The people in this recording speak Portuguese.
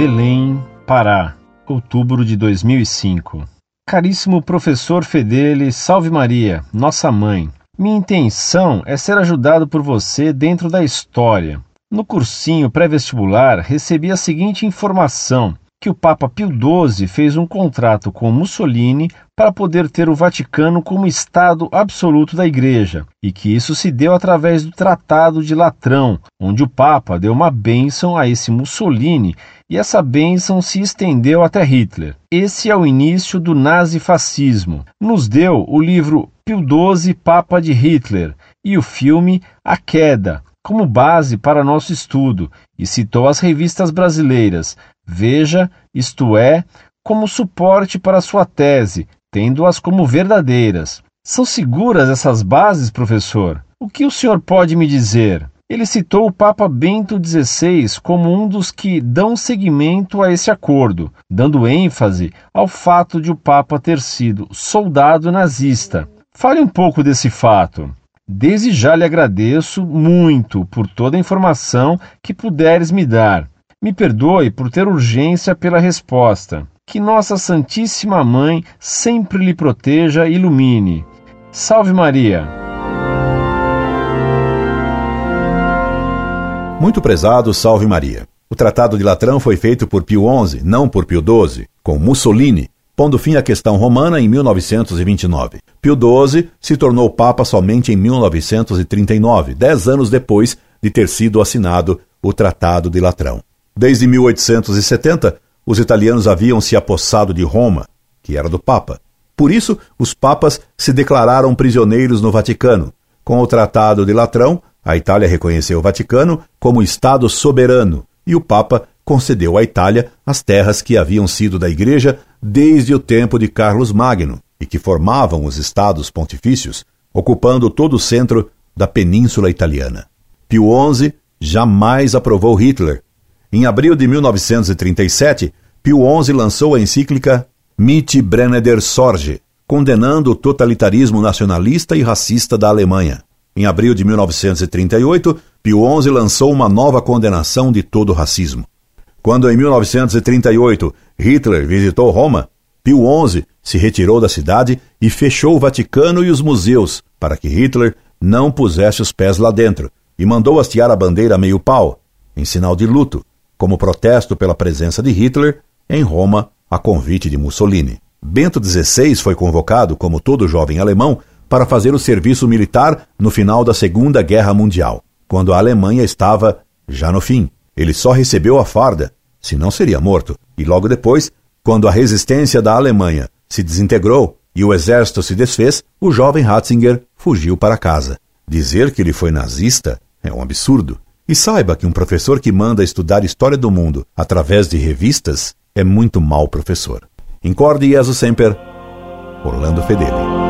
Belém, Pará, outubro de 2005. Caríssimo professor Fedele, salve Maria, nossa mãe. Minha intenção é ser ajudado por você dentro da história. No cursinho pré-vestibular, recebi a seguinte informação: que o Papa Pio XII fez um contrato com Mussolini para poder ter o Vaticano como Estado absoluto da Igreja, e que isso se deu através do Tratado de Latrão, onde o Papa deu uma bênção a esse Mussolini e essa bênção se estendeu até Hitler. Esse é o início do nazifascismo. Nos deu o livro Pio XII, Papa de Hitler, e o filme A Queda, como base para nosso estudo, e citou as revistas brasileiras Veja, isto é, como suporte para sua tese, tendo-as como verdadeiras. São seguras essas bases, professor? O que o senhor pode me dizer? Ele citou o Papa Bento XVI como um dos que dão seguimento a esse acordo, dando ênfase ao fato de o Papa ter sido soldado nazista. Fale um pouco desse fato. Desde já lhe agradeço muito por toda a informação que puderes me dar. Me perdoe por ter urgência pela resposta. Que Nossa Santíssima Mãe sempre lhe proteja e ilumine. Salve Maria! Muito prezado, salve Maria. O Tratado de Latrão foi feito por Pio XI, não por Pio XII, com Mussolini, pondo fim à questão romana em 1929. Pio XII se tornou Papa somente em 1939, dez anos depois de ter sido assinado o Tratado de Latrão. Desde 1870, os italianos haviam se apossado de Roma, que era do Papa. Por isso, os papas se declararam prisioneiros no Vaticano. Com o Tratado de Latrão, a Itália reconheceu o Vaticano como Estado soberano e o Papa concedeu à Itália as terras que haviam sido da Igreja desde o tempo de Carlos Magno e que formavam os Estados Pontifícios, ocupando todo o centro da Península Italiana. Pio XI jamais aprovou Hitler em abril de 1937, Pio XI lançou a encíclica Mitt Brenneder Sorge, condenando o totalitarismo nacionalista e racista da Alemanha. Em abril de 1938, Pio XI lançou uma nova condenação de todo o racismo. Quando, em 1938, Hitler visitou Roma, Pio XI se retirou da cidade e fechou o Vaticano e os museus para que Hitler não pusesse os pés lá dentro e mandou hastear a bandeira meio-pau, em sinal de luto, como protesto pela presença de Hitler em Roma a convite de Mussolini. Bento XVI foi convocado, como todo jovem alemão, para fazer o serviço militar no final da Segunda Guerra Mundial, quando a Alemanha estava já no fim. Ele só recebeu a farda, senão seria morto. E logo depois, quando a resistência da Alemanha se desintegrou e o exército se desfez, o jovem Ratzinger fugiu para casa. Dizer que ele foi nazista é um absurdo. E saiba que um professor que manda estudar história do mundo através de revistas é muito mau professor. Incorde Jesus Semper, Orlando Fedeli.